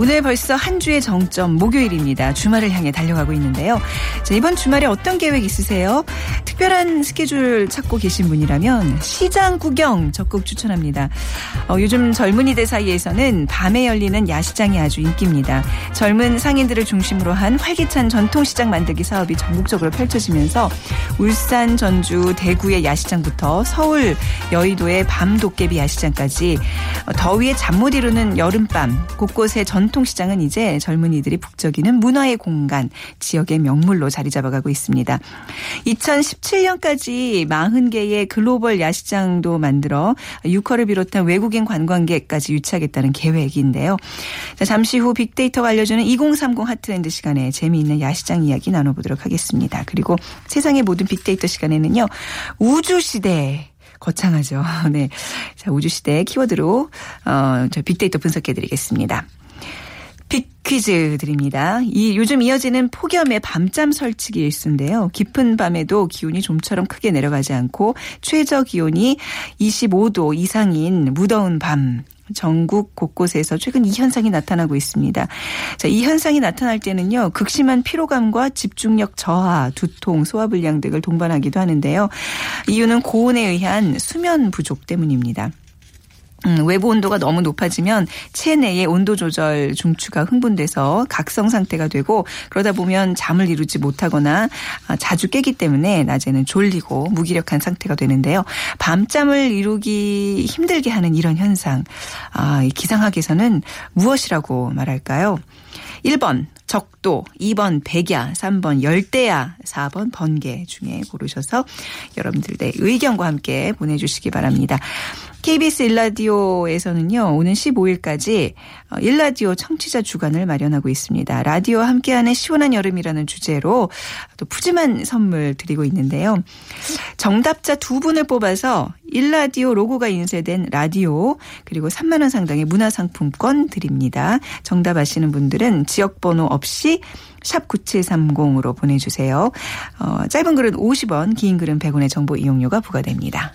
오늘 벌써 한 주의 정점 목요일입니다. 주말을 향해 달려가고 있는데요. 자, 이번 주말에 어떤 계획 있으세요? 특별한 스케줄 찾고 계신 분이라면 시장 구경 적극 추천합니다. 어, 요즘 젊은이들 사이에서는 밤에 열리는 야시장이 아주 인기입니다. 젊은 상인들을 중심으로 한 활기찬 전통시장 만들기 사업이 전국적으로 펼쳐지면서 울산, 전주, 대구의 야시장부터 서울, 여의도의 밤 도깨비 야시장까지 어, 더위에 잠 못 이루는 여름밤 곳곳의 전 통시장은 이제 젊은이들이 북적이는 문화의 공간, 지역의 명물로 자리 잡아가고 있습니다. 2017년까지 40개의 글로벌 야시장도 만들어 유커를 비롯한 외국인 관광객까지 유치하겠다는 계획인데요. 자, 잠시 후 빅데이터가 알려주는 2030 핫트렌드 시간에 재미있는 야시장 이야기 나눠보도록 하겠습니다. 그리고 세상의 모든 빅데이터 시간에는요. 우주시대 거창하죠. 네. 자, 우주시대 키워드로, 어, 저 빅데이터 분석해 드리겠습니다. 빅 퀴즈 드립니다. 이 요즘 이어지는 폭염의 밤잠 설치기 일수인데요. 깊은 밤에도 기온이 좀처럼 크게 내려가지 않고 최저 기온이 25도 이상인 무더운 밤. 전국 곳곳에서 최근 이 현상이 나타나고 있습니다. 자, 이 현상이 나타날 때는요, 극심한 피로감과 집중력 저하, 두통, 소화불량 등을 동반하기도 하는데요. 이유는 고온에 의한 수면 부족 때문입니다. 음, 외부 온도가 너무 높아지면 체내의 온도 조절 중추가 흥분돼서 각성 상태가 되고 그러다 보면 잠을 이루지 못하거나 아, 자주 깨기 때문에 낮에는 졸리고 무기력한 상태가 되는데요. 밤잠을 이루기 힘들게 하는 이런 현상. 아, 이 기상학에서는 무엇이라고 말할까요? 1번 적도, 2번 백야, 3번 열대야, 4번 번개 중에 고르셔서 여러분들의 의견과 함께 보내주시기 바랍니다. KBS 일라디오에서는요, 오는 15일까지 일라디오 청취자 주간을 마련하고 있습니다. 라디오와 함께하는 시원한 여름이라는 주제로 또 푸짐한 선물 드리고 있는데요. 정답자 두 분을 뽑아서 일라디오 로고가 인쇄된 라디오 그리고 3만 원 상당의 문화상품권 드립니다. 정답 아시는 분들은 지역번호 없이 샵 9730으로 보내주세요. 어, 짧은 글은 50원, 긴 글은 100원의 정보 이용료가 부과됩니다.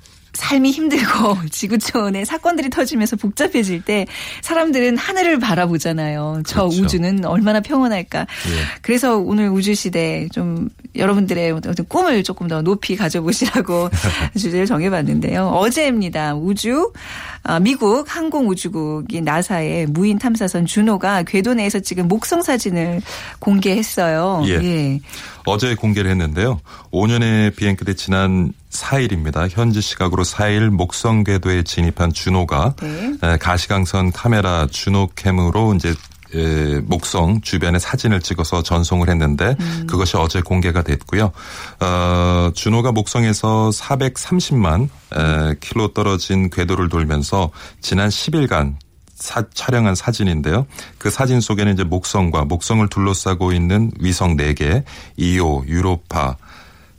삶이 힘들고 지구촌에 사건들이 터지면서 복잡해질 때 사람들은 하늘을 바라보잖아요. 저 그렇죠. 우주는 얼마나 평온할까. 예. 그래서 오늘 우주 시대 좀 여러분들의 어떤 꿈을 조금 더 높이 가져보시라고 주제를 정해봤는데요. 어제입니다. 우주, 아, 미국 항공우주국인 나사의 무인 탐사선 준호가 궤도 내에서 찍은 목성 사진을 공개했어요. 예. 어제 공개를 했는데요. 5년의 비행 끝에 지난 4일입니다. 현지 시각으로 4일 목성 궤도에 진입한 준호가 네. 에, 가시광선 카메라 준호캠으로 이제 에, 목성 주변에 사진을 찍어서 전송을 했는데 음. 그것이 어제 공개가 됐고요. 어, 준호가 목성에서 430만 에, 킬로 떨어진 궤도를 돌면서 지난 10일간 사- 촬영한 사진인데요. 그 사진 속에는 이제 목성과 목성을 둘러싸고 있는 위성 4개, 이오, 유로파,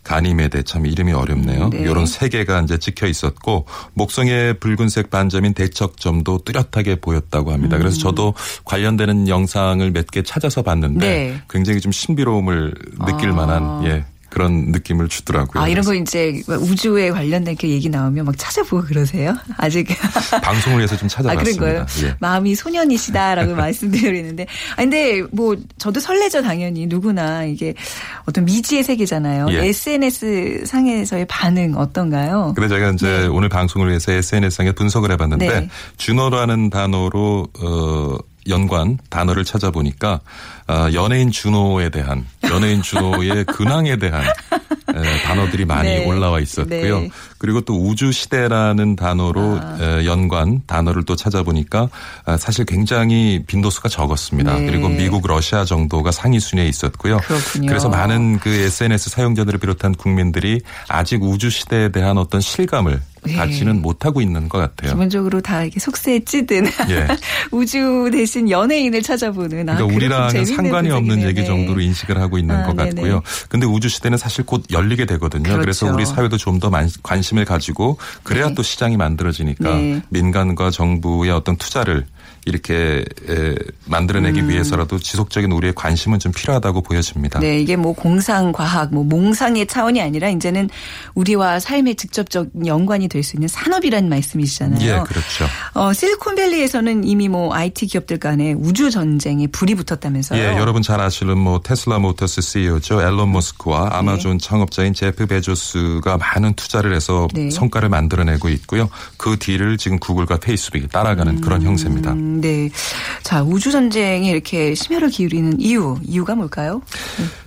가니메데 참 이름이 어렵네요. 네. 이런 세 개가 이제 찍혀 있었고 목성의 붉은색 반점인 대척점도 뚜렷하게 보였다고 합니다. 그래서 저도 관련되는 영상을 몇 개 찾아서 봤는데 네. 굉장히 좀 신비로움을 느낄 아. 만한 예 그런 느낌을 주더라고요. 아, 이런 거 이제 우주에 관련된 그 얘기 나오면 막 찾아보고 그러세요? 아직. 방송을 위해서 좀 아, 찾아봤습니다. 그런 거예요? 예. 마음이 소년이시다라고 말씀드리는데. 아, 근데 뭐 저도 설레죠, 당연히. 누구나 이게 어떤 미지의 세계잖아요. 예. SNS 상에서의 반응 어떤가요? 근데 제가 이제 네. 오늘 방송을 위해서 SNS상에 분석을 해봤는데 네. 준호라는 단어로 어 연관 단어를 찾아보니까 어, 연예인 준호에 대한 연예인 준호의 근황에 대한 에, 단어들이 많이 네. 올라와 있었고요. 네. 그리고 또 우주 시대라는 단어로 아. 에, 연관 단어를 또 찾아보니까 아, 사실 굉장히 빈도수가 적었습니다. 네. 그리고 미국, 러시아 정도가 상위 순위에 있었고요. 그렇군요. 그래서 많은 그 SNS 사용자들을 비롯한 국민들이 아직 우주 시대에 대한 어떤 실감을 예. 갖지는 못하고 있는 것 같아요. 기본적으로 다 이렇게 속세에 찌든 예. 우주 대신 연예인을 찾아보는 아, 그러니까 그래서 우리랑은 상관이 없는 분석이네요. 얘기 정도로 인식을 하고 있는 아, 것 네네. 같고요. 근데 우주 시대는 사실 곧 열리게 되거든요. 그렇죠. 그래서 우리 사회도 좀 더 관심을 가지고 그래야 네. 또 시장이 만들어지니까 네. 민간과 정부의 어떤 투자를 이렇게 에, 만들어내기 음. 위해서라도 지속적인 우리의 관심은 좀 필요하다고 보여집니다. 네, 이게 뭐 공상 과학, 뭐 몽상의 차원이 아니라 이제는 우리와 삶에 직접적 연관이 될 수 있는 산업이라는 말씀이시잖아요. 예, 그렇죠. 어, 실리콘밸리에서는 이미 뭐 IT 기업들 간에 우주 전쟁에 불이 붙었다면서요. 예, 여러분 잘 아시는 뭐 테슬라 모터스 CEO죠. 앨런 머스크와 아마존 창업자인 제프 베조스가 많은 투자를 해서 네. 성과를 만들어내고 있고요. 그 뒤를 지금 구글과 페이스북이 따라가는 그런 형세입니다. 음, 네. 자, 우주 전쟁에 이렇게 심혈을 기울이는 이유, 이유가 뭘까요?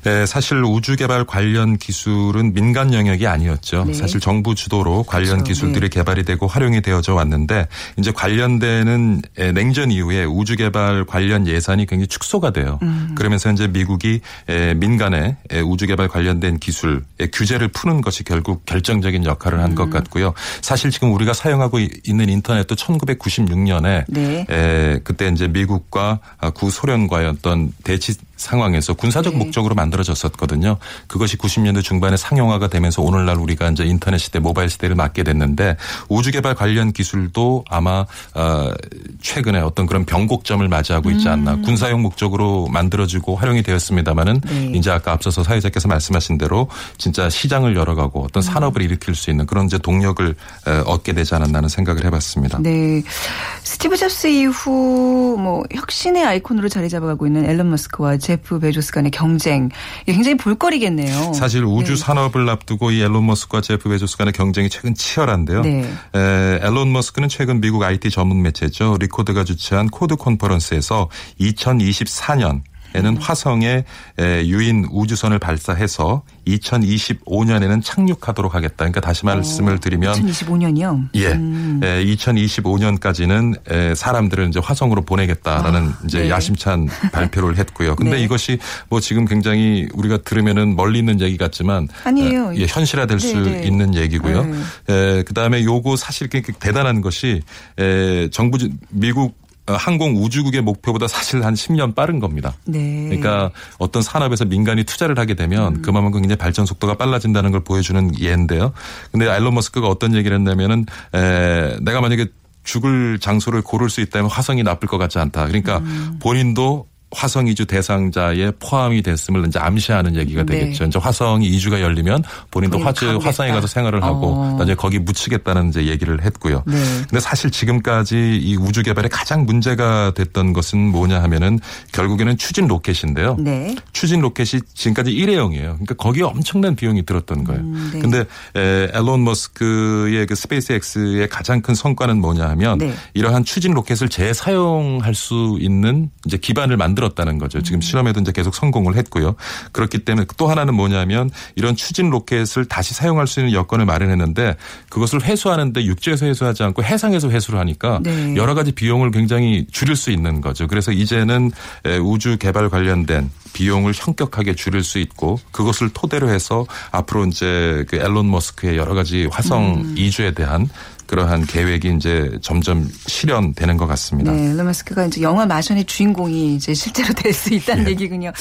예, 사실 우주 개발 관련 기술은 민간 영역이 아니었죠. 네. 사실 정부 주도로 관련 그렇죠. 기술들이 개발이 되고 활용이 되어져 왔는데 이제 관련되는 예, 냉전 이후에 우주 개발 관련 예산이 굉장히 축소가 돼요. 음. 그러면서 이제 미국이 예, 민간의 예, 우주 개발 관련된 기술의 규제를 푸는 것이 결국 결정적인 역할을 한 음. 것 같고요. 사실 지금 우리가 사용하고 이- 있는 인터넷도 1996년에 네. 에, 그때 이제 미국과 아, 구소련과의 어떤 대치 상황에서 군사적 네. 목적으로 만들어졌었거든요. 그것이 90년대 중반에 상용화가 되면서 오늘날 우리가 이제 인터넷 시대, 모바일 시대를 맞게 됐는데 우주 개발 관련 기술도 아마 어, 최근에 어떤 그런 변곡점을 맞이하고 있지 않나. 군사용 목적으로 만들어지고 활용이 되었습니다마는 네. 이제 아까 앞서서 사회자께서 말씀하신 대로 진짜 시장을 열어가고 어떤 산업을 일으킬 수 있는 그런 이제 동력을 에, 얻게 되지 않았나는 생각을 해봤습니다. 네. 스티브 잡스 이후 뭐 혁신의 아이콘으로 자리 잡아가고 있는 앨런 머스크와 제프 베조스 간의 경쟁. 굉장히 볼거리겠네요. 사실 우주 네. 산업을 앞두고 이 앨런 머스크와 제프 베조스 간의 경쟁이 최근 치열한데요. 네. 에, 앨런 머스크는 최근 미국 IT 전문 매체죠. 리코드가 주최한 코드 컨퍼런스에서 2024년 에는 화성에 에, 유인 우주선을 발사해서 2025년에는 착륙하도록 하겠다. 그러니까 다시 말씀을 드리면 2025년이요. 예, 음. 2025년까지는 사람들을 이제 화성으로 보내겠다라는 아, 이제 네. 야심찬 발표를 했고요. 근데 네. 이것이 뭐 지금 굉장히 우리가 들으면은 멀리 있는 얘기 같지만 아니에요. 예, 현실화될 수 네, 네. 있는 얘기고요. 네. 에, 그다음에 요거 사실 그 대단한 것이 에, 정부 미국 어, 항공 우주국의 목표보다 사실 한 10년 빠른 겁니다. 네. 그러니까 어떤 산업에서 민간이 투자를 하게 음. 되면 그만큼 굉장히 발전 속도가 빨라진다는 걸 보여주는 예인데요. 근데 앨런 머스크가 어떤 얘기를 했냐면은 에, 내가 만약에 죽을 장소를 고를 수 있다면 화성이 나쁠 것 같지 않다. 그러니까 음. 본인도 화성 이주 대상자에 포함이 됐음을 이제 암시하는 얘기가 네. 되겠죠. 이제 화성이 이주가 열리면 본인도 화주. 화성에 가서 생활을 하고 어. 나중에 거기 묻히겠다는 이제 얘기를 했고요. 네. 근데 사실 지금까지 이 우주 개발에 가장 문제가 됐던 것은 뭐냐 하면은 결국에는 추진 로켓인데요. 네. 추진 로켓이 지금까지 일회용이에요. 그러니까 거기에 엄청난 비용이 들었던 거예요. 음, 네. 근데 에, 앨런 머스크의 그 스페이스X의 가장 큰 성과는 뭐냐 하면 네. 이러한 추진 로켓을 재사용할 수 있는 이제 기반을 만들 었다는 거죠. 음. 지금 실험에도 이제 계속 성공을 했고요. 그렇기 때문에 또 하나는 뭐냐면 이런 추진 로켓을 다시 사용할 수 있는 여건을 마련했는데 그것을 회수하는데 육지에서 회수하지 않고 해상에서 회수를 하니까 네. 여러 가지 비용을 굉장히 줄일 수 있는 거죠. 그래서 이제는 에, 우주 개발 관련된 비용을 현격하게 줄일 수 있고 그것을 토대로 해서 앞으로 이제 그 앨런 머스크의 여러 가지 화성 음. 이주에 대한 그러한 계획이 이제 점점 실현되는 것 같습니다. 네, 앨런 머스크가 이제 영화 마션의 주인공이 이제 실제로 될 수 있다는 예. 얘기군요.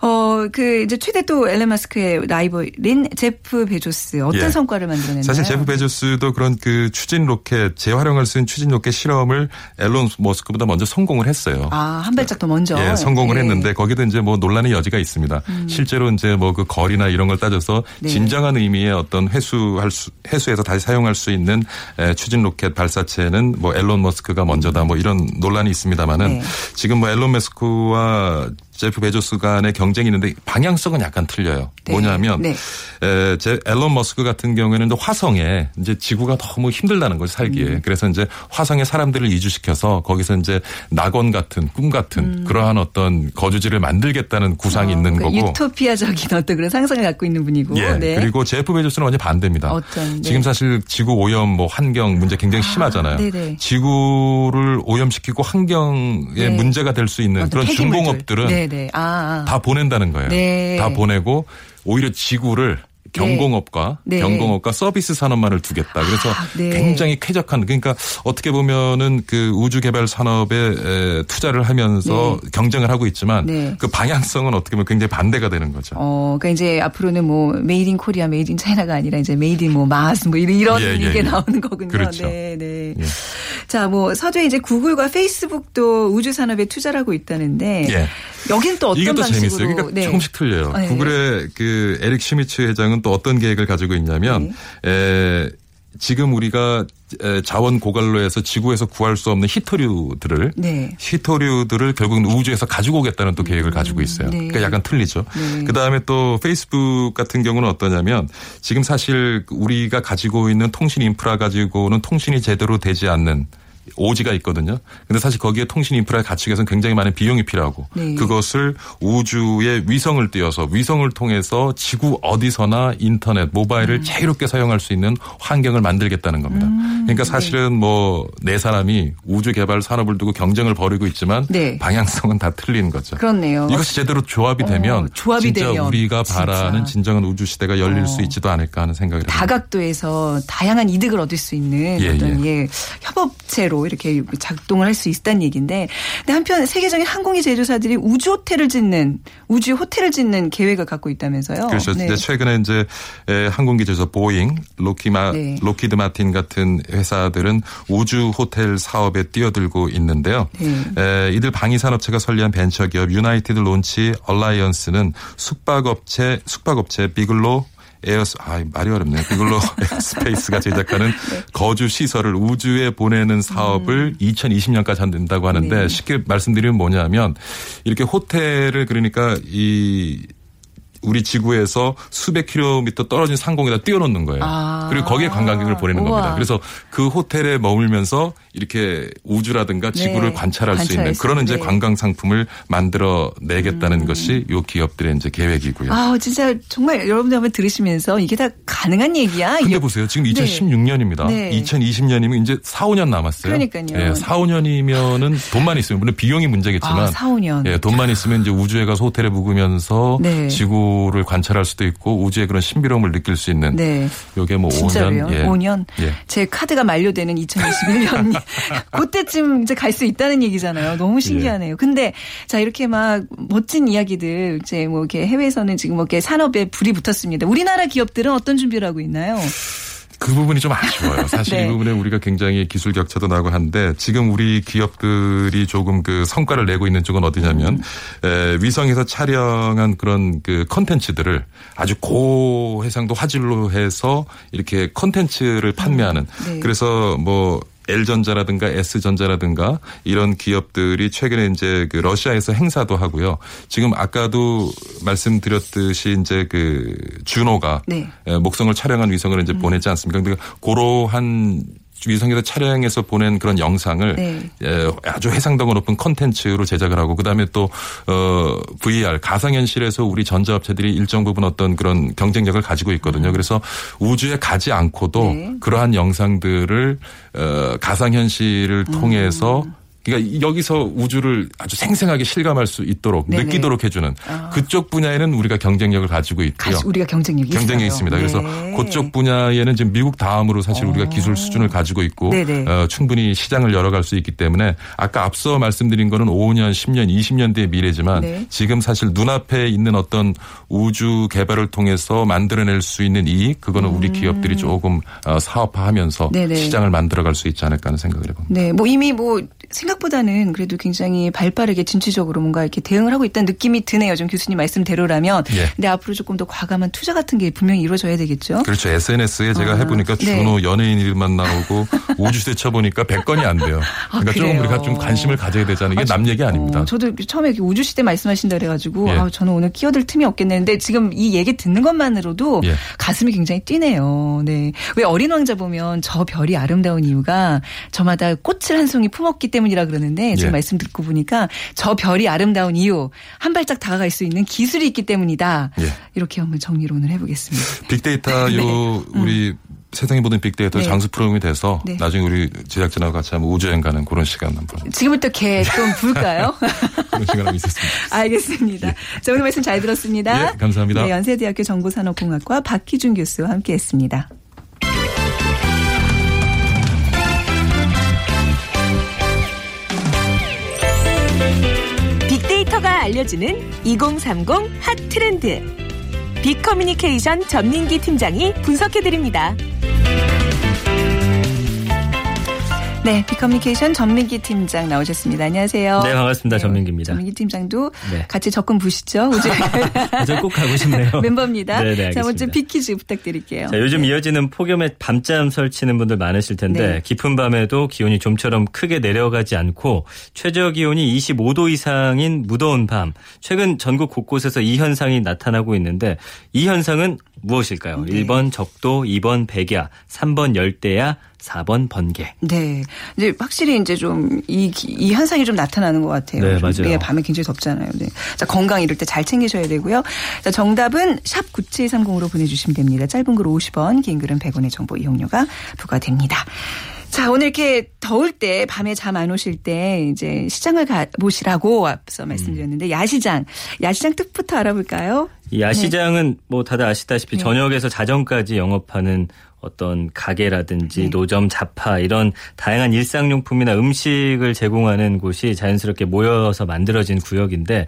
어, 그 이제 최대 또 앨런 머스크의 라이벌인 제프 베조스 어떤 예. 성과를 만들어냈나요? 사실 제프 베조스도 그런 그 추진 로켓 재활용할 수 있는 추진 로켓 실험을 앨런 머스크보다 먼저 성공을 했어요. 아, 한 발짝 더 먼저. 예, 성공을 네. 음. 했는데 거기도 이제 뭐 논란의 여지가 있습니다. 실제로 이제 뭐 그 거리나 이런 걸 따져서 네. 진정한 의미의 어떤 회수할 수 회수해서 다시 사용할 수 있는 에, 추진 로켓 발사체는 뭐 앨런 머스크가 먼저다 뭐 이런 논란이 있습니다만은 네. 지금 뭐 앨런 머스크와 제프 베조스 간의 경쟁이 있는데 방향성은 약간 틀려요. 네. 뭐냐면 네. 에, 제 앨런 머스크 같은 경우에는 이제 화성에 이제 지구가 너무 힘들다는 거죠 살기에. 음. 그래서 이제 화성에 사람들을 이주시켜서 거기서 이제 낙원 같은 꿈 같은 그러한 어떤 거주지를 만들겠다는 구상이 있는 그 거고. 유토피아적인 어떤 그런 상상을 갖고 있는 분이고. 예. 네. 그리고 제프 베조스는 완전 반대입니다. 어떤, 네. 지금 사실 지구 오염 뭐 환경 문제 굉장히 심하잖아요. 네네. 지구를 오염시키고 환경에 네. 문제가 될 수 있는 그런. 중공업들은 네네. 아, 아. 다 보낸다는 거예요. 네. 다 보내고 오히려 지구를 경공업과 네. 경공업과 서비스 산업만을 두겠다. 그래서 아, 네. 굉장히 쾌적한 그러니까 어떻게 보면은 그 우주 개발 산업에 에, 투자를 하면서 경쟁을 하고 있지만 네. 그 방향성은 어떻게 보면 굉장히 반대가 되는 거죠. 어, 그러니까 이제 앞으로는 뭐 made in Korea, made in China가 아니라 이제 made in 뭐 Mars 뭐 이런 이런 예, 예, 이게 예. 나오는 거군요. 그렇죠. 네, 네. 예. 자, 뭐 서두에 이제 구글과 페이스북도 우주 산업에 투자를 하고 있다는데 예. 여기는 또 어떤 이게 또 방식으로 재밌어요. 그러니까 네. 조금씩 틀려요. 아, 네. 구글의 그 에릭 슈미츠 회장은 또 어떤 계획을 가지고 있냐면 네. 에, 지금 우리가 에, 자원 고갈로에서 지구에서 구할 수 없는 히토류들을 네. 히토류들을 결국은 우주에서 가지고 오겠다는 또 계획을 가지고 있어요. 네. 그러니까 약간 틀리죠. 네. 그 다음에 또 페이스북 같은 경우는 어떠냐면 지금 사실 우리가 가지고 있는 통신 인프라 가지고는 통신이 제대로 되지 않는 오지가 있거든요. 근데 사실 거기에 통신 인프라를 갖추기 위해서는 굉장히 많은 비용이 필요하고 네. 그것을 우주에 위성을 띄워서 위성을 통해서 지구 어디서나 인터넷, 모바일을 음. 자유롭게 사용할 수 있는 환경을 만들겠다는 겁니다. 네. 그러니까 사실은 뭐 네 사람이 우주 개발 산업을 두고 경쟁을 벌이고 있지만 네. 방향성은 다 틀린 거죠. 그렇네요. 이것이 제대로 조합이 되면 어, 조합이 진짜 되면 우리가 진짜. 바라는 진정한 우주 시대가 열릴 어. 수 있지도 않을까 하는 생각이 듭니다. 다각도에서 다양한 이득을 얻을 수 있는 예, 어떤 예. 협업체로 이렇게 작동을 할 수 있다는 얘기인데, 근데 한편 세계적인 항공기 제조사들이 우주 호텔을 짓는 우주 호텔을 짓는 계획을 갖고 있다면서요. 그렇죠. 네. 최근에 이제 에, 항공기 제조사 보잉, 록히마, 네. 록히드 마틴 같은 회사들은 우주 호텔 사업에 뛰어들고 있는데요. 네. 에, 이들 방위 산업체가 설립한 벤처 기업 유나이티드 론치 얼라이언스는 숙박업체 숙박업체 비글로 에어스 아 말이 어렵네요. 비글로 에어스페이스가 제작하는 네. 거주 시설을 우주에 보내는 사업을 2020년까지 한다고 하는데 음. 네. 쉽게 말씀드리면 뭐냐면 이렇게 호텔을 그러니까 이 우리 지구에서 수백 킬로미터 떨어진 상공에다 띄워놓는 거예요. 아. 그리고 거기에 관광객을 보내는 우와. 겁니다. 그래서 그 호텔에 머물면서 이렇게 우주라든가 지구를 네. 관찰할 수 관찰할 있는 수 그런 이제 있는. 관광 상품을 만들어 내겠다는 것이 요 기업들의 이제 계획이고요. 음. 아, 진짜 정말 여러분들 한번 들으시면서 이게 다 가능한 얘기야. 근데 이게 보세요. 지금 네. 2016년입니다. 네. 2020년이면 이제 4, 5년 남았어요. 그러니까요. 예, 4, 5년이면은 돈만 있으면 물론 비용이 문제겠지만 아, 4, 5년. 예, 돈만 있으면 이제 우주에 가서 호텔에 묵으면서 네. 지구를 관찰할 수도 있고 우주의 그런 신비로움을 느낄 수 있는 네. 요게 뭐 진짜로요? 5년 예. 5년? 예. 제 카드가 만료되는 2021년. 그때쯤 이제 갈 수 있다는 얘기잖아요. 너무 신기하네요. 근데 자, 이렇게 막 멋진 이야기들 이제 뭐 이렇게 해외에서는 지금 뭐 이렇게 산업에 불이 붙었습니다. 우리나라 기업들은 어떤 준비를 하고 있나요? 그 부분이 좀 아쉬워요. 사실 네. 이 부분에 우리가 굉장히 기술 격차도 나고 한데 지금 우리 기업들이 조금 그 성과를 내고 있는 쪽은 어디냐면 음. 에, 위성에서 촬영한 그런 그 컨텐츠들을 아주 고해상도 화질로 해서 이렇게 컨텐츠를 판매하는 네. 그래서 뭐 L전자라든가 S전자라든가 이런 기업들이 최근에 이제 그 러시아에서 행사도 하고요. 지금 아까도 말씀드렸듯이 이제 그 준호가 네. 에, 목성을 촬영한 위성을 이제 보내지 않습니까? 근데 그러한 위성에서 촬영해서 보낸 그런 영상을 네. 에, 아주 해상도가 높은 컨텐츠로 제작을 하고 그다음에 또 어, VR 가상현실에서 우리 전자업체들이 일정 부분 어떤 그런 경쟁력을 가지고 있거든요. 그래서 우주에 가지 않고도 네. 그러한 영상들을 어, 가상현실을 통해서 그러니까 여기서 우주를 아주 생생하게 실감할 수 있도록 네네. 느끼도록 해주는 아. 그쪽 분야에는 우리가 경쟁력을 가지고 있고요. 우리가 경쟁력이 경쟁이 있어요. 있습니다. 그래서 네. 그쪽 분야에는 지금 미국 다음으로 사실 우리가 어. 기술 수준을 가지고 있고. 어, 충분히 시장을 열어갈 수 있기 때문에 아까 앞서 말씀드린 거는 5년, 10년, 20년 뒤의 미래지만 네. 지금 사실 눈앞에 있는 어떤 우주 개발을 통해서 만들어낼 수 있는 이익 그거는 우리 기업들이 조금 어, 사업화하면서 음. 네네. 시장을 만들어갈 수 있지 않을까 하는 생각을 해봅니다. 네, 뭐 이미 뭐 생각 보다는 그래도 굉장히 발빠르게 진취적으로 뭔가 이렇게 대응을 하고 있다는 느낌이 드네요. 좀 교수님 말씀대로라면. 예. 근데 앞으로 조금 더 과감한 투자 같은 게 분명히 이루어져야 되겠죠. 그렇죠. SNS에 제가 아, 해보니까 네. 준호 연예인 일만 나오고 우주시대 쳐보니까 100건이 안 돼요. 그러니까 조금 그래요? 우리가 좀 관심을 가져야 되자는 게남 얘기 아닙니다. 어, 저도 처음에 이렇게 우주시대 말씀하신다 그래가지고 예. 아, 저는 오늘 끼어들 틈이 없겠는데 지금 이 얘기 듣는 것만으로도 예. 가슴이 굉장히 뛰네요. 네. 왜 어린 왕자 보면 저 별이 아름다운 이유가 저마다 꽃을 한 송이 품었기 때문 이라 그러는데 지금 예. 말씀 듣고 보니까 저 별이 아름다운 이유 한 발짝 다가갈 수 있는 기술이 있기 때문이다. 예. 이렇게 한번 정리를 오늘 해보겠습니다. 빅데이터 요 우리 세상이 보는 빅데이터 네. 장수 프로그램이 돼서 네. 나중에 우리 제작진하고 같이 한번 우주여행 가는 그런 시간 한번 지금부터 개 좀 불까요? 그런 시간 한번 있었습니다. 알겠습니다. 자, 오늘 말씀 잘 들었습니다. 예, 감사합니다. 네, 연세대학교 정보산업공학과 박희준 교수와 함께했습니다. 빅데이터가 알려주는 2030 핫 트렌드. 빅커뮤니케이션 전민기 팀장이 분석해드립니다. 네, 빅커뮤니케이션 전민기 팀장 나오셨습니다. 안녕하세요. 네, 반갑습니다. 전민기입니다. 전민기 팀장도 네. 같이 접근 보시죠. 우주 저꼭 가고 싶네요. 멤버입니다. 네, 네, 자, 먼저. 빅퀴즈 부탁드릴게요. 자, 요즘 이어지는 폭염에 밤잠 설치는 분들 많으실 텐데 네. 깊은 밤에도 기온이 좀처럼 크게 내려가지 않고 최저 기온이 25도 이상인 무더운 밤. 최근 전국 곳곳에서 이 현상이 나타나고 있는데 이 현상은 무엇일까요? 네. 1번 적도, 2번 백야, 3번 열대야, 4번 번개. 네. 이제 확실히 이제 좀 이 이 현상이 좀 나타나는 것 같아요. 네, 좀, 맞아요. 네, 밤에 굉장히 덥잖아요. 네. 자, 건강 이럴 때 잘 챙기셔야 되고요. 자, 정답은 샵 9730으로 보내 주시면 됩니다. 짧은 글 50원, 긴 글은 100원의 정보 이용료가 부과됩니다. 자, 오늘 이렇게 더울 때 밤에 잠 안 오실 때 이제 시장을 가 보시라고 앞서 말씀드렸는데 야시장, 야시장 뜻부터 알아볼까요? 이 야시장은 뭐 다들 아시다시피 네. 저녁에서 자정까지 영업하는 어떤 가게라든지 네. 노점, 잡화 이런 다양한 일상용품이나 음식을 제공하는 곳이 자연스럽게 모여서 만들어진 구역인데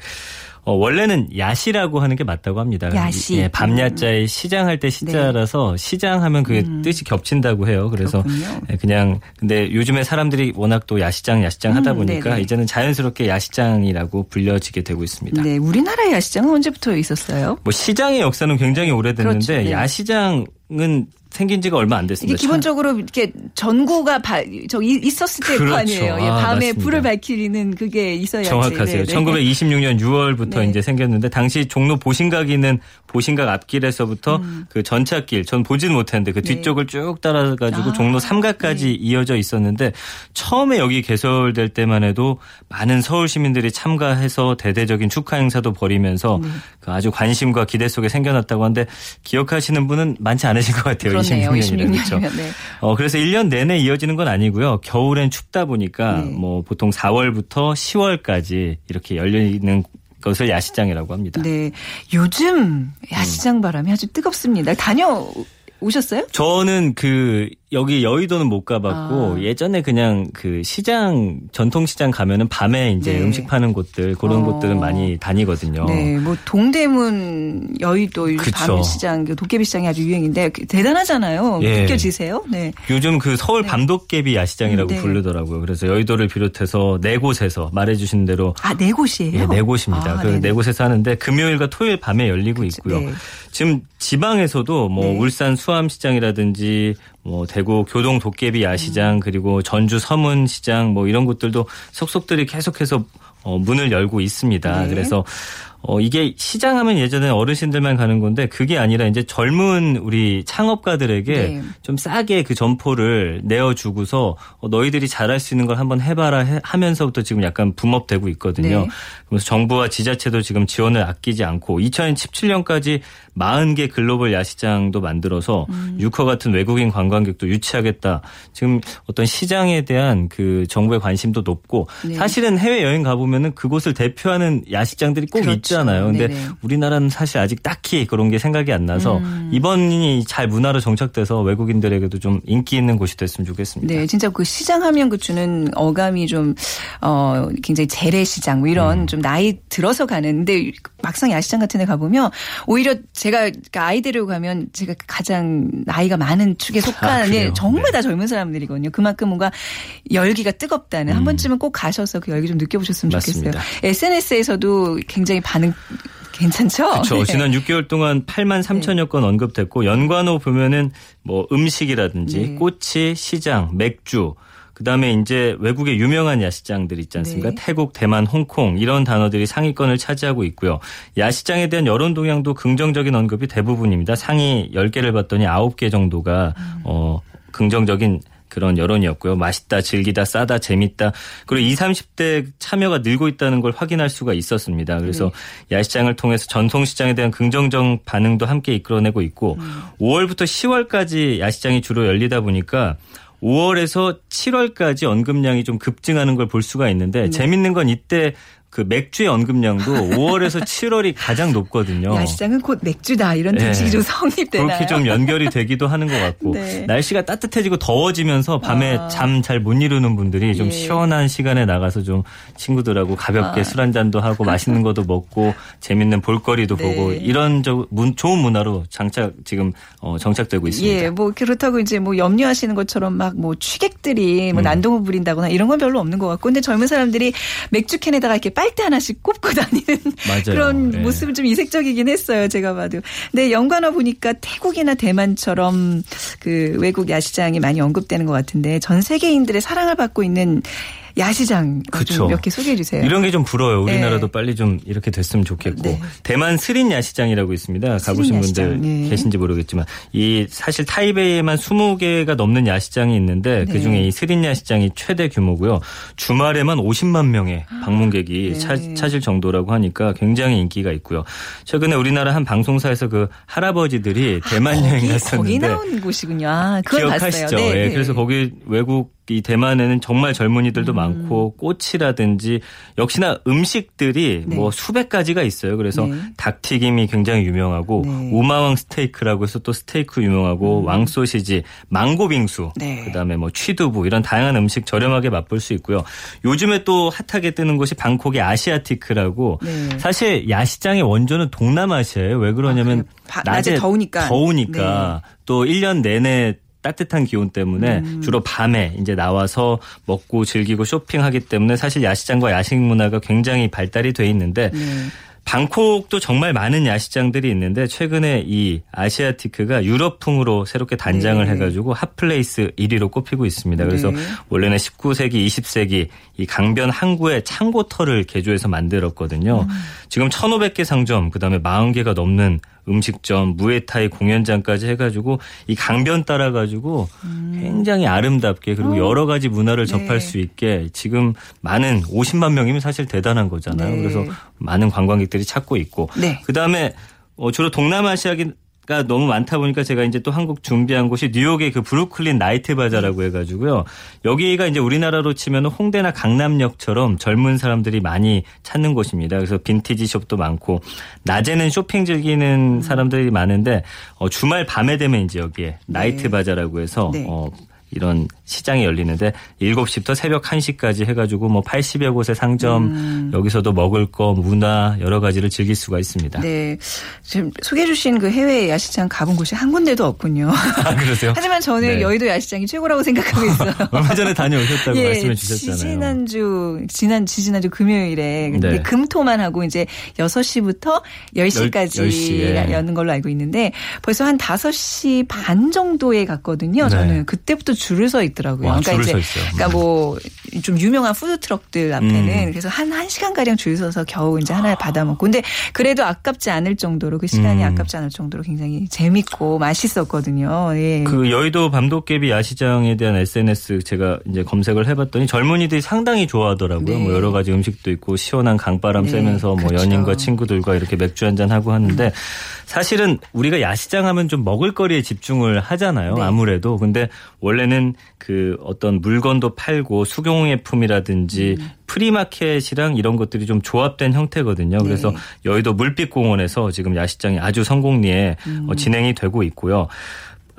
어, 원래는 야시라고 하는 게 맞다고 합니다. 야시. 음. 예, 밤야자에 시장할 때 시자라서 시장하면 그게 뜻이 겹친다고 해요. 그래서 네. 음. 그렇군요. 예, 그냥 근데 요즘에 사람들이 워낙 또 야시장 야시장 하다 음, 보니까 네네. 이제는 자연스럽게 야시장이라고 불려지게 되고 있습니다. 네, 우리나라의 야시장은 언제부터 있었어요? 뭐 시장의 역사는 굉장히 오래됐는데 그렇죠. 네. 야시장은 생긴 지가 얼마 안 이게 됐습니다. 기본적으로 이렇게 전구가 바, 저 이- 있었을 때일 거 그렇죠. 아니에요. 예, 아, 밤에 맞습니다. 불을 밝히는 그게 있어야지. 정확하세요. 네, 네. 1926년 6월부터 네. 이제 생겼는데 당시 종로 보신각 있는 보신각 앞길에서부터 음. 그 전차길 전 보지는 못했는데 그 네. 뒤쪽을 쭉 따라가지고 아, 종로 3가까지 네. 이어져 있었는데 처음에 여기 개설될 때만 해도 많은 서울 시민들이 참가해서 대대적인 축하 행사도 벌이면서 네. 그 아주 관심과 기대 속에 생겨났다고 하는데 기억하시는 분은 많지 않으실 것 같아요. 그렇네요. 26년이면. 26년. 네. 어, 그래서 1년 내내 이어지는 건 아니고요. 겨울엔 춥다 보니까 네. 뭐 보통 4월부터 10월까지 이렇게 열리는 것을 야시장이라고 합니다. 네. 요즘 야시장 바람이 아주 뜨겁습니다. 다녀 오셨어요? 저는 그 여기 여의도는 못 가봤고 아. 예전에 그냥 그 시장 전통 시장 가면은 밤에 이제 네. 음식 파는 곳들 그런 어. 곳들은 많이 다니거든요. 네, 뭐 동대문, 여의도, 그쵸. 밤시장, 그 도깨비 시장이 아주 유행인데 그 대단하잖아요. 예. 느껴지세요? 네. 요즘 그 서울 밤도깨비 야시장이라고 네. 부르더라고요. 그래서 여의도를 비롯해서 네 곳에서 말해주신 대로 아, 네 곳이에요? 예, 네 곳입니다. 아, 그 네네. 네 곳에서 하는데 금요일과 토요일 밤에 열리고 있고요. 네. 지금 지방에서도 뭐 네. 울산 수암시장이라든지 뭐 대구 교동 도깨비 음. 야시장 그리고 전주 서문 시장 뭐 이런 곳들도 속속들이 계속해서 어, 문을 열고 있습니다. 네. 그래서 어, 이게 시장하면 예전에 어르신들만 가는 건데 그게 아니라 이제 젊은 우리 창업가들에게 네. 좀 싸게 그 점포를 내어주고서 어, 너희들이 잘할 수 있는 걸 한번 해봐라 해- 하면서부터 지금 약간 붐업되고 있거든요. 네. 그래서 정부와 지자체도 지금 지원을 아끼지 않고 2017년까지 40개 글로벌 야시장도 만들어서 음. 유커 같은 외국인 관광객도 유치하겠다. 지금 어떤 시장에 대한 그 정부의 관심도 높고 네. 사실은 해외 여행 가보면은 그곳을 대표하는 야시장들이 꼭 그렇죠. 있 잖아요. 근데 네네. 우리나라는 사실 아직 딱히 그런 게 생각이 안 나서 음. 이번이 잘 문화로 정착돼서 외국인들에게도 좀 인기 있는 곳이 됐으면 좋겠습니다. 네, 진짜 그 시장하면 그 주는 어감이 좀, 어, 굉장히 재래시장, 뭐 이런 음. 좀 나이 들어서 가는. 근데 막상 야시장 같은 데 가보면 오히려 제가 그러니까 아이 데리고 가면 제가 가장 나이가 많은 축에 속한, 아, 정말 네. 다 젊은 사람들이거든요. 그만큼 뭔가 열기가 뜨겁다는 한 번쯤은 꼭 가셔서 그 열기 좀 느껴보셨으면 음. 맞습니다. 좋겠어요. SNS에서도 굉장히 반응 괜찮죠? 그렇죠. 네. 지난 6개월 동안 8만 3천여 건 언급됐고 연관어 보면은 뭐 음식이라든지 네. 꼬치, 시장, 맥주 그다음에 이제 외국의 유명한 야시장들 있지 않습니까? 네. 태국, 대만, 홍콩 이런 단어들이 상위권을 차지하고 있고요. 야시장에 대한 여론 동향도 긍정적인 언급이 대부분입니다. 상위 10개를 봤더니 9개 정도가 음. 어 긍정적인 그런 여론이었고요. 맛있다, 즐기다, 싸다, 재밌다. 그리고 20, 30대 참여가 늘고 있다는 걸 확인할 수가 있었습니다. 그래서 야시장을 통해서 전통시장에 대한 긍정적 반응도 함께 이끌어내고 있고 5월부터 10월까지 야시장이 주로 열리다 보니까 5월에서 7월까지 언급량이 좀 급증하는 걸 볼 수가 있는데 재밌는 건 이때 그 맥주의 언급량도 5월에서 7월이 가장 높거든요. 야시장은 곧 맥주다 이런 네. 등식이 좀 성립되나요? 그렇게 좀 연결이 되기도 하는 것 같고 네. 날씨가 따뜻해지고 더워지면서 밤에 아. 잠잘 못 이루는 분들이 좀 예. 시원한 시간에 나가서 좀 친구들하고 가볍게 아. 술 한잔도 하고 맛있는 것도 먹고 재밌는 볼거리도 네. 보고 이런 저 문- 좋은 문화로 장착 지금 어, 정착되고 있습니다. 예, 뭐 그렇다고 이제 뭐 염려하시는 것처럼 막 뭐 취객들이 음. 뭐 난동을 부린다거나 이런 건 별로 없는 것 같고, 근데 젊은 사람들이 맥주 캔에다가 이렇게 빨대 하나씩 꼽고 다니는 맞아요. 그런 예. 모습은 좀 이색적이긴 했어요, 제가 봐도. 근데 연관어 보니까 태국이나 대만처럼 그 외국 야시장이 많이 언급되는 것 같은데 전 세계인들의 사랑을 받고 있는 야시장 그쵸. 좀몇개 소개해 주세요. 이런 게 좀 부러워요. 우리나라도 네. 빨리 좀 이렇게 됐으면 좋겠고. 네. 대만 스린 야시장이라고 있습니다. 가보신 분들 네. 계신지 모르겠지만 이 사실 타이베이에만 20개가 넘는 야시장이 있는데 네. 그중에 이 스린 야시장이 최대 규모고요. 주말에만 50만 명의 방문객이 네. 차, 차질 정도라고 하니까 굉장히 인기가 있고요. 최근에 우리나라 한 방송사에서 그 할아버지들이 대만 여행 거기, 갔었는데 거기 나온 곳이군요. 아, 그걸 기억하시죠? 봤어요. 네, 예, 네. 그래서 거기 외국 이 대만에는 정말 젊은이들도 음. 많고 꽃이라든지 역시나 음식들이 네. 뭐 수백 가지가 있어요. 그래서 네. 닭튀김이 굉장히 유명하고 네. 음. 우마왕 스테이크라고 해서 또 스테이크 유명하고 왕소시지, 망고빙수, 네. 그다음에 뭐 취두부 이런 다양한 음식 저렴하게 맛볼 수 있고요. 요즘에 또 핫하게 뜨는 곳이 방콕의 아시아티크라고 네. 사실 야시장의 원조는 동남아시아예요. 왜 그러냐면 아? 바- 낮에 더우니까. 네. 더우니까 또 1년 내내 따뜻한 기온 때문에 음. 주로 밤에 이제 나와서 먹고 즐기고 쇼핑하기 때문에 사실 야시장과 야식 문화가 굉장히 발달이 돼 있는데 네. 방콕도 정말 많은 야시장들이 있는데 최근에 이 아시아티크가 유럽풍으로 새롭게 단장을 네. 해가지고 핫플레이스 1위로 꼽히고 있습니다. 그래서 네. 원래는 19세기, 20세기 이 강변 항구에 창고터를 개조해서 만들었거든요. 음. 지금 1,500개 상점, 그다음에 40개가 넘는 음식점, 무에타이 공연장까지 해가지고 이 강변 따라가지고 굉장히 아름답게 그리고 여러 가지 문화를 접할 음. 네. 수 있게 지금 많은 50만 명이면 사실 대단한 거잖아요. 네. 그래서 많은 관광객들이 찾고 있고 네. 그 다음에 어, 주로 동남아시아 가 너무 많다 보니까 제가 이제 또 한국 준비한 곳이 뉴욕의 그 브루클린 나이트 바자라고 해가지고요. 여기가 이제 우리나라로 치면 홍대나 강남역처럼 젊은 사람들이 많이 찾는 곳입니다. 그래서 빈티지 숍도 많고 낮에는 쇼핑 즐기는 사람들이 많은데 어, 주말 밤에 되면 이제 여기에 나이트 바자라고 해서 네. 어, 이런 시장이 열리는데 7시부터 새벽 1시까지 해가지고 뭐 80여 곳의 상점 음. 여기서도 먹을 거 문화 여러 가지를 즐길 수가 있습니다. 네. 지금 소개해 주신 그 해외 야시장 가본 곳이 한 군데도 없군요. 아, 그러세요? 하지만 저는 네. 여의도 야시장이 최고라고 생각하고 있어요. 얼마 전에 다녀오셨다고 예, 말씀해 주셨잖아요. 지지난주 지난 지지난주 금요일에 네. 금토만 하고 이제 6시부터 10시까지 열- 10시, 예. 여는 걸로 알고 있는데 벌써 한 5시 반 정도에 갔거든요. 네. 저는 그때부터 줄을 서 있더라고요. 와, 그러니까 줄을 이제 서 있어요. 그러니까 뭐 좀 유명한 푸드 트럭들 앞에는 음. 그래서 한 1시간 가량 줄 서서 겨우 이제 하나를 받아 먹고 근데 그래도 아깝지 않을 정도로 그 시간이 음. 아깝지 않을 정도로 굉장히 재밌고 맛있었거든요. 예. 그 여의도 밤도깨비 야시장에 대한 SNS 제가 이제 검색을 해봤더니 젊은이들이 상당히 좋아하더라고요. 네. 뭐 여러 가지 음식도 있고 시원한 강바람 네, 쐬면서 뭐 그렇죠. 연인과 친구들과 이렇게 맥주 한 잔 하고 하는데 사실은 우리가 야시장 하면 좀 먹을거리에 집중을 하잖아요. 네. 아무래도 근데 원래는 그 어떤 물건도 팔고 수공예품이라든지 음. 프리마켓이랑 이런 것들이 좀 조합된 형태거든요. 그래서 네. 여의도 물빛공원에서 지금 야시장이 아주 성공리에 음. 어, 진행이 되고 있고요.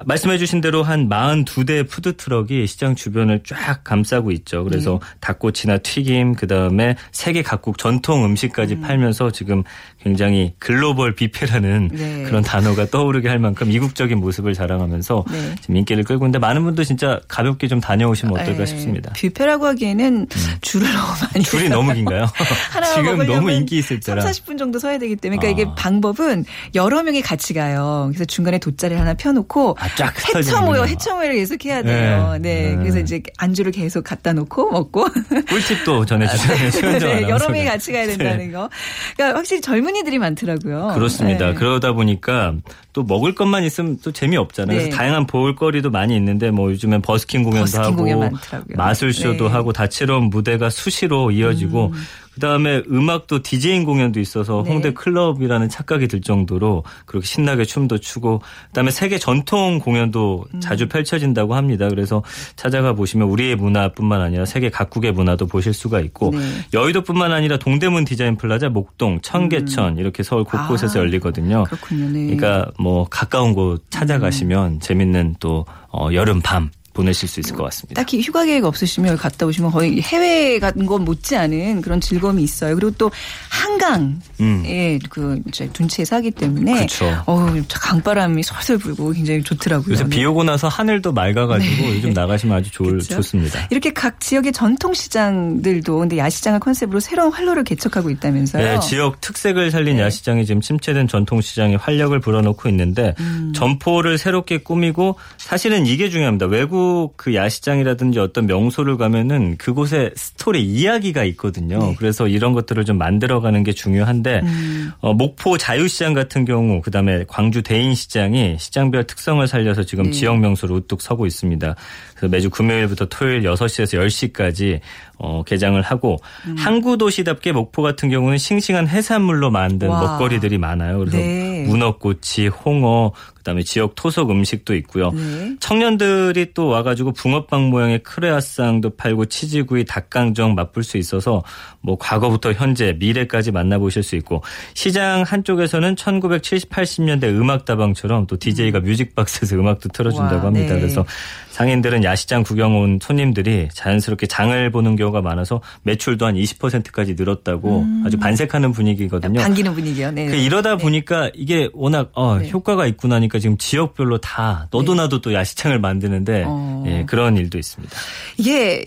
말씀해 주신 대로 한 42대 푸드트럭이 시장 주변을 쫙 감싸고 있죠. 그래서 네. 닭꼬치나 튀김 그 다음에 세계 각국 전통 음식까지 팔면서 지금 굉장히 글로벌 뷔페라는 네. 그런 단어가 떠오르게 할 만큼 이국적인 모습을 자랑하면서 네. 지금 인기를 끌고 있는데 많은 분들 진짜 가볍게 좀 다녀오시면 어떨까 예, 싶습니다. 음. 뷔페라고 하기에는 줄을 너무 많이 줄이. 너무 긴가요? 지금 너무 인기 있을 때라. 3, 40분 정도 서야 되기 때문에 그러니까 아. 이게 방법은 여러 명이 같이 가요. 그래서 중간에 돗자리를 하나 펴놓고 아, 쫙 헤쳐 모여를 계속 해야 돼요. 네. 네. 네. 그래서 이제 안주를 계속 갖다 놓고 먹고 꿀팁도 전해주셨네요. 최현정 네, 여러. 명이 같이 가야 된다는 거. 그러니까 확실히 젊은이들이 많더라고요. 그렇습니다. 네. 그러다 보니까 또 먹을 것만 있으면 또 재미없잖아요. 네. 그래서 다양한 볼거리도 많이 있는데 뭐 요즘엔 버스킹 공연도 버스킹 하고 공연 많더라고요. 마술쇼도 네. 하고 다채로운 무대가 수시로 이어지고 그다음에 음악도 디제잉 공연도 있어서 네. 홍대 클럽이라는 착각이 들 정도로 그렇게 신나게 춤도 추고 그다음에 세계 전통 공연도 음. 자주 펼쳐진다고 합니다. 그래서 찾아가 보시면 우리의 문화뿐만 아니라 세계 각국의 문화도 보실 수가 있고 네. 여의도뿐만 아니라 동대문 디자인 플라자, 목동, 청계천 이렇게 서울 곳곳에서 음. 아, 열리거든요. 그렇군요. 네. 그러니까 뭐 가까운 곳 찾아가시면 음. 재밌는 또 어, 여름 밤 보내실 수 있을 것 같습니다. 딱히 휴가 계획 없으시면 갔다 오시면 거의 해외 같은 건 못지않은 그런 즐거움이 있어요. 그리고 또 한강에 음. 그 이제 둔치에서 하기 때문에. 어우 강바람이 솔솔 불고 굉장히 좋더라고요. 요새 비 오고 나서 하늘도 맑아가지고 요즘 나가시면 아주 좋을, 그렇죠? 좋습니다. 이렇게 각 지역의 전통 시장들도 근데 야시장을 컨셉으로 새로운 활로를 개척하고 있다면서요. 네, 지역 특색을 살린 네. 야시장이 지금 침체된 전통 시장에 활력을 불어넣고 있는데 음. 점포를 새롭게 꾸미고 사실은 이게 중요합니다. 외국 그 야시장이라든지 어떤 명소를 가면은 그곳에 스토리 이야기가 있거든요. 네. 그래서 이런 것들을 좀 만들어가는 게 중요한데 음. 어, 목포 자유시장 같은 경우 그다음에 광주 대인시장이 시장별 특성을 살려서 지금 네. 지역 명소로 우뚝 서고 있습니다. 그래서 매주 금요일부터 토요일 6시에서 10시까지 어, 개장을 하고 음. 항구 도시답게 목포 같은 경우는 싱싱한 해산물로 만든 와. 먹거리들이 많아요. 그래서 네. 문어꼬치, 홍어, 그다음에 지역 토속 음식도 있고요. 네. 청년들이 또 와가지고 붕어빵 모양의 크레아상도 팔고 치즈구이, 닭강정 맛볼 수 있어서 뭐 과거부터 현재, 미래까지 만나보실 수 있고 시장 한쪽에서는 1970, 80년대 음악다방처럼 또 DJ가 뮤직박스에서 음악도 틀어준다고 와, 합니다. 네. 그래서 상인들은 야시장 구경 온 손님들이 자연스럽게 장을 보는 경우가 많아서 매출도 한 20%까지 늘었다고 아주 반색하는 분위기거든요. 반기는 분위기요. 네. 그 이러다 보니까 이게 워낙 어, 네. 효과가 있구나 하니까 지금 지역별로 다 너도 나도 또 야시장을 만드는데 어. 예, 그런 일도 있습니다. 이게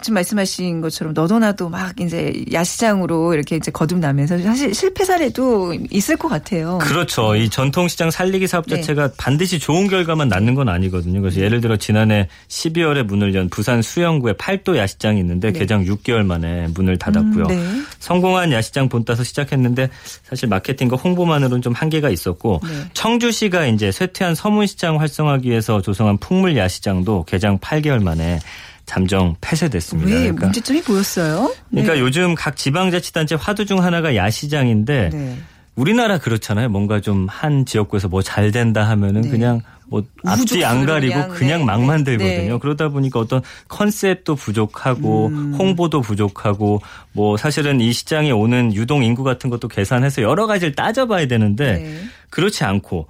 지금 말씀하신 것처럼 너도나도 막 이제 야시장으로 이렇게 이제 거듭나면서 사실 실패 사례도 있을 것 같아요. 그렇죠. 이 전통시장 살리기 사업 네. 자체가 반드시 좋은 결과만 낳는 건 아니거든요. 그래서 예를 들어 지난해 12월에 문을 연 부산 수영구에 팔도 야시장이 있는데 네. 개장 6개월 만에 문을 닫았고요. 음, 네. 성공한 야시장 본따서 시작했는데 사실 마케팅과 홍보만으로는 좀 한계가 있었고 네. 청주시가 이제 쇠퇴한 서문시장 활성화하기 위해서 조성한 풍물 야시장도 개장 8개월 만에 잠정 폐쇄됐습니다. 왜 그러니까, 문제점이 보였어요? 그러니까 네. 요즘 각 지방자치단체 화두 중 하나가 야시장인데 네. 우리나라 그렇잖아요. 뭔가 좀 한 지역구에서 뭐 잘 된다 하면은 네. 그냥 뭐 앞뒤 안 가리고 그냥, 그냥, 네, 막 네, 만들거든요. 네. 그러다 보니까 어떤 컨셉도 부족하고 음. 홍보도 부족하고 뭐 사실은 이 시장에 오는 유동 인구 같은 것도 계산해서 여러 가지를 따져봐야 되는데 네. 그렇지 않고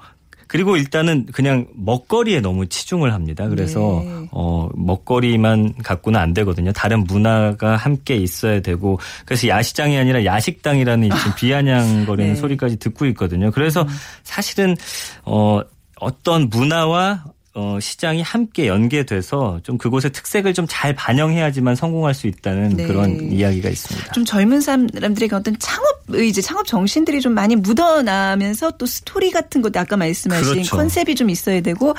그리고 일단은 그냥 먹거리에 너무 치중을 합니다. 그래서 네. 어 먹거리만 갖고는 안 되거든요. 다른 문화가 함께 있어야 되고 그래서 야시장이 아니라 야식당이라는 지금 비아냥거리는 네. 소리까지 듣고 있거든요. 그래서 사실은 어 어떤 문화와 어, 시장이 함께 연계돼서 좀 그곳의 특색을 좀 잘 반영해야지만 성공할 수 있다는 네. 그런 이야기가 있습니다. 좀 젊은 사람들에게 어떤 창업 의지, 창업 정신들이 좀 많이 묻어나면서 또 스토리 같은 것도 아까 말씀하신 그렇죠. 컨셉이 좀 있어야 되고,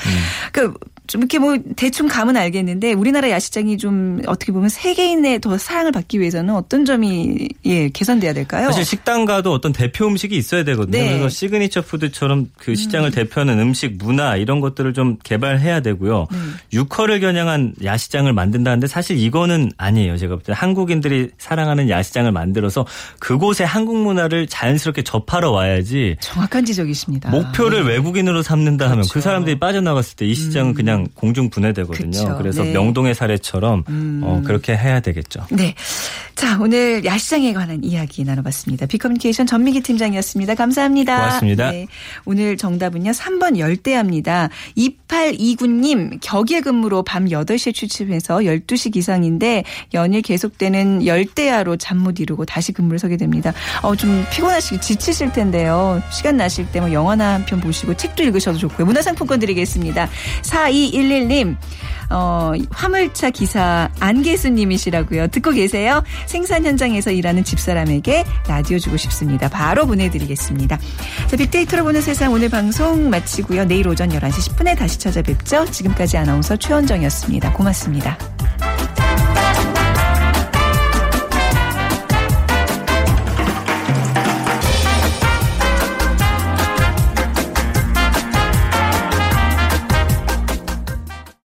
그, 좀 이렇게 뭐 대충 감은 알겠는데 우리나라 야시장이 좀 어떻게 보면 세계인의 더 사랑을 받기 위해서는 어떤 점이 예 개선돼야 될까요? 사실 식당 가도 어떤 대표 음식이 있어야 되거든요. 네. 음. 그래서 signature food처럼 그 시장을 대표하는 음식 문화 이런 것들을 좀 개발 해야 되고요. 네. 유커를 겨냥한 야시장을 만든다는데 사실 이거는 아니에요. 제가 볼 때 한국인들이 사랑하는 야시장을 만들어서 그곳의 한국 문화를 자연스럽게 접하러 와야지 정확한 지적이십니다. 목표를 외국인으로 삼는다 하면 그 아, 그렇죠. 음. 사람들이 빠져나갔을 때 이 시장은 그냥 공중 분해되거든요. 그쵸. 그래서 네. 음. 명동의 사례처럼 어, 그렇게 해야 되겠죠. 네. 자, 오늘 야시장에 관한 이야기 나눠봤습니다. 비커뮤니케이션 전미기 팀장이었습니다. 감사합니다. 고맙습니다. 네. 오늘 정답은요. 3번 열대야입니다. 2829님, 격예 근무로 밤 8시에 취침해서 12시 기상인데 연일 계속되는 열대야로 잠 못 이루고 다시 근무를 서게 됩니다. 어, 좀 피곤하시고 지치실 텐데요. 시간 나실 때 뭐 영화나 한 편 보시고 책도 읽으셔도 좋고요. 문화상품권 드리겠습니다. 4211님, 어, 화물차 기사 안계수님이시라고요. 듣고 계세요? 생산 현장에서 일하는 집사람에게 라디오 주고 싶습니다. 바로 보내드리겠습니다. 자, 빅데이터로 보는 세상 오늘 방송 마치고요. 내일 오전 11시 10분에 다시 찾아뵙죠. 지금까지 아나운서 최원정이었습니다. 고맙습니다.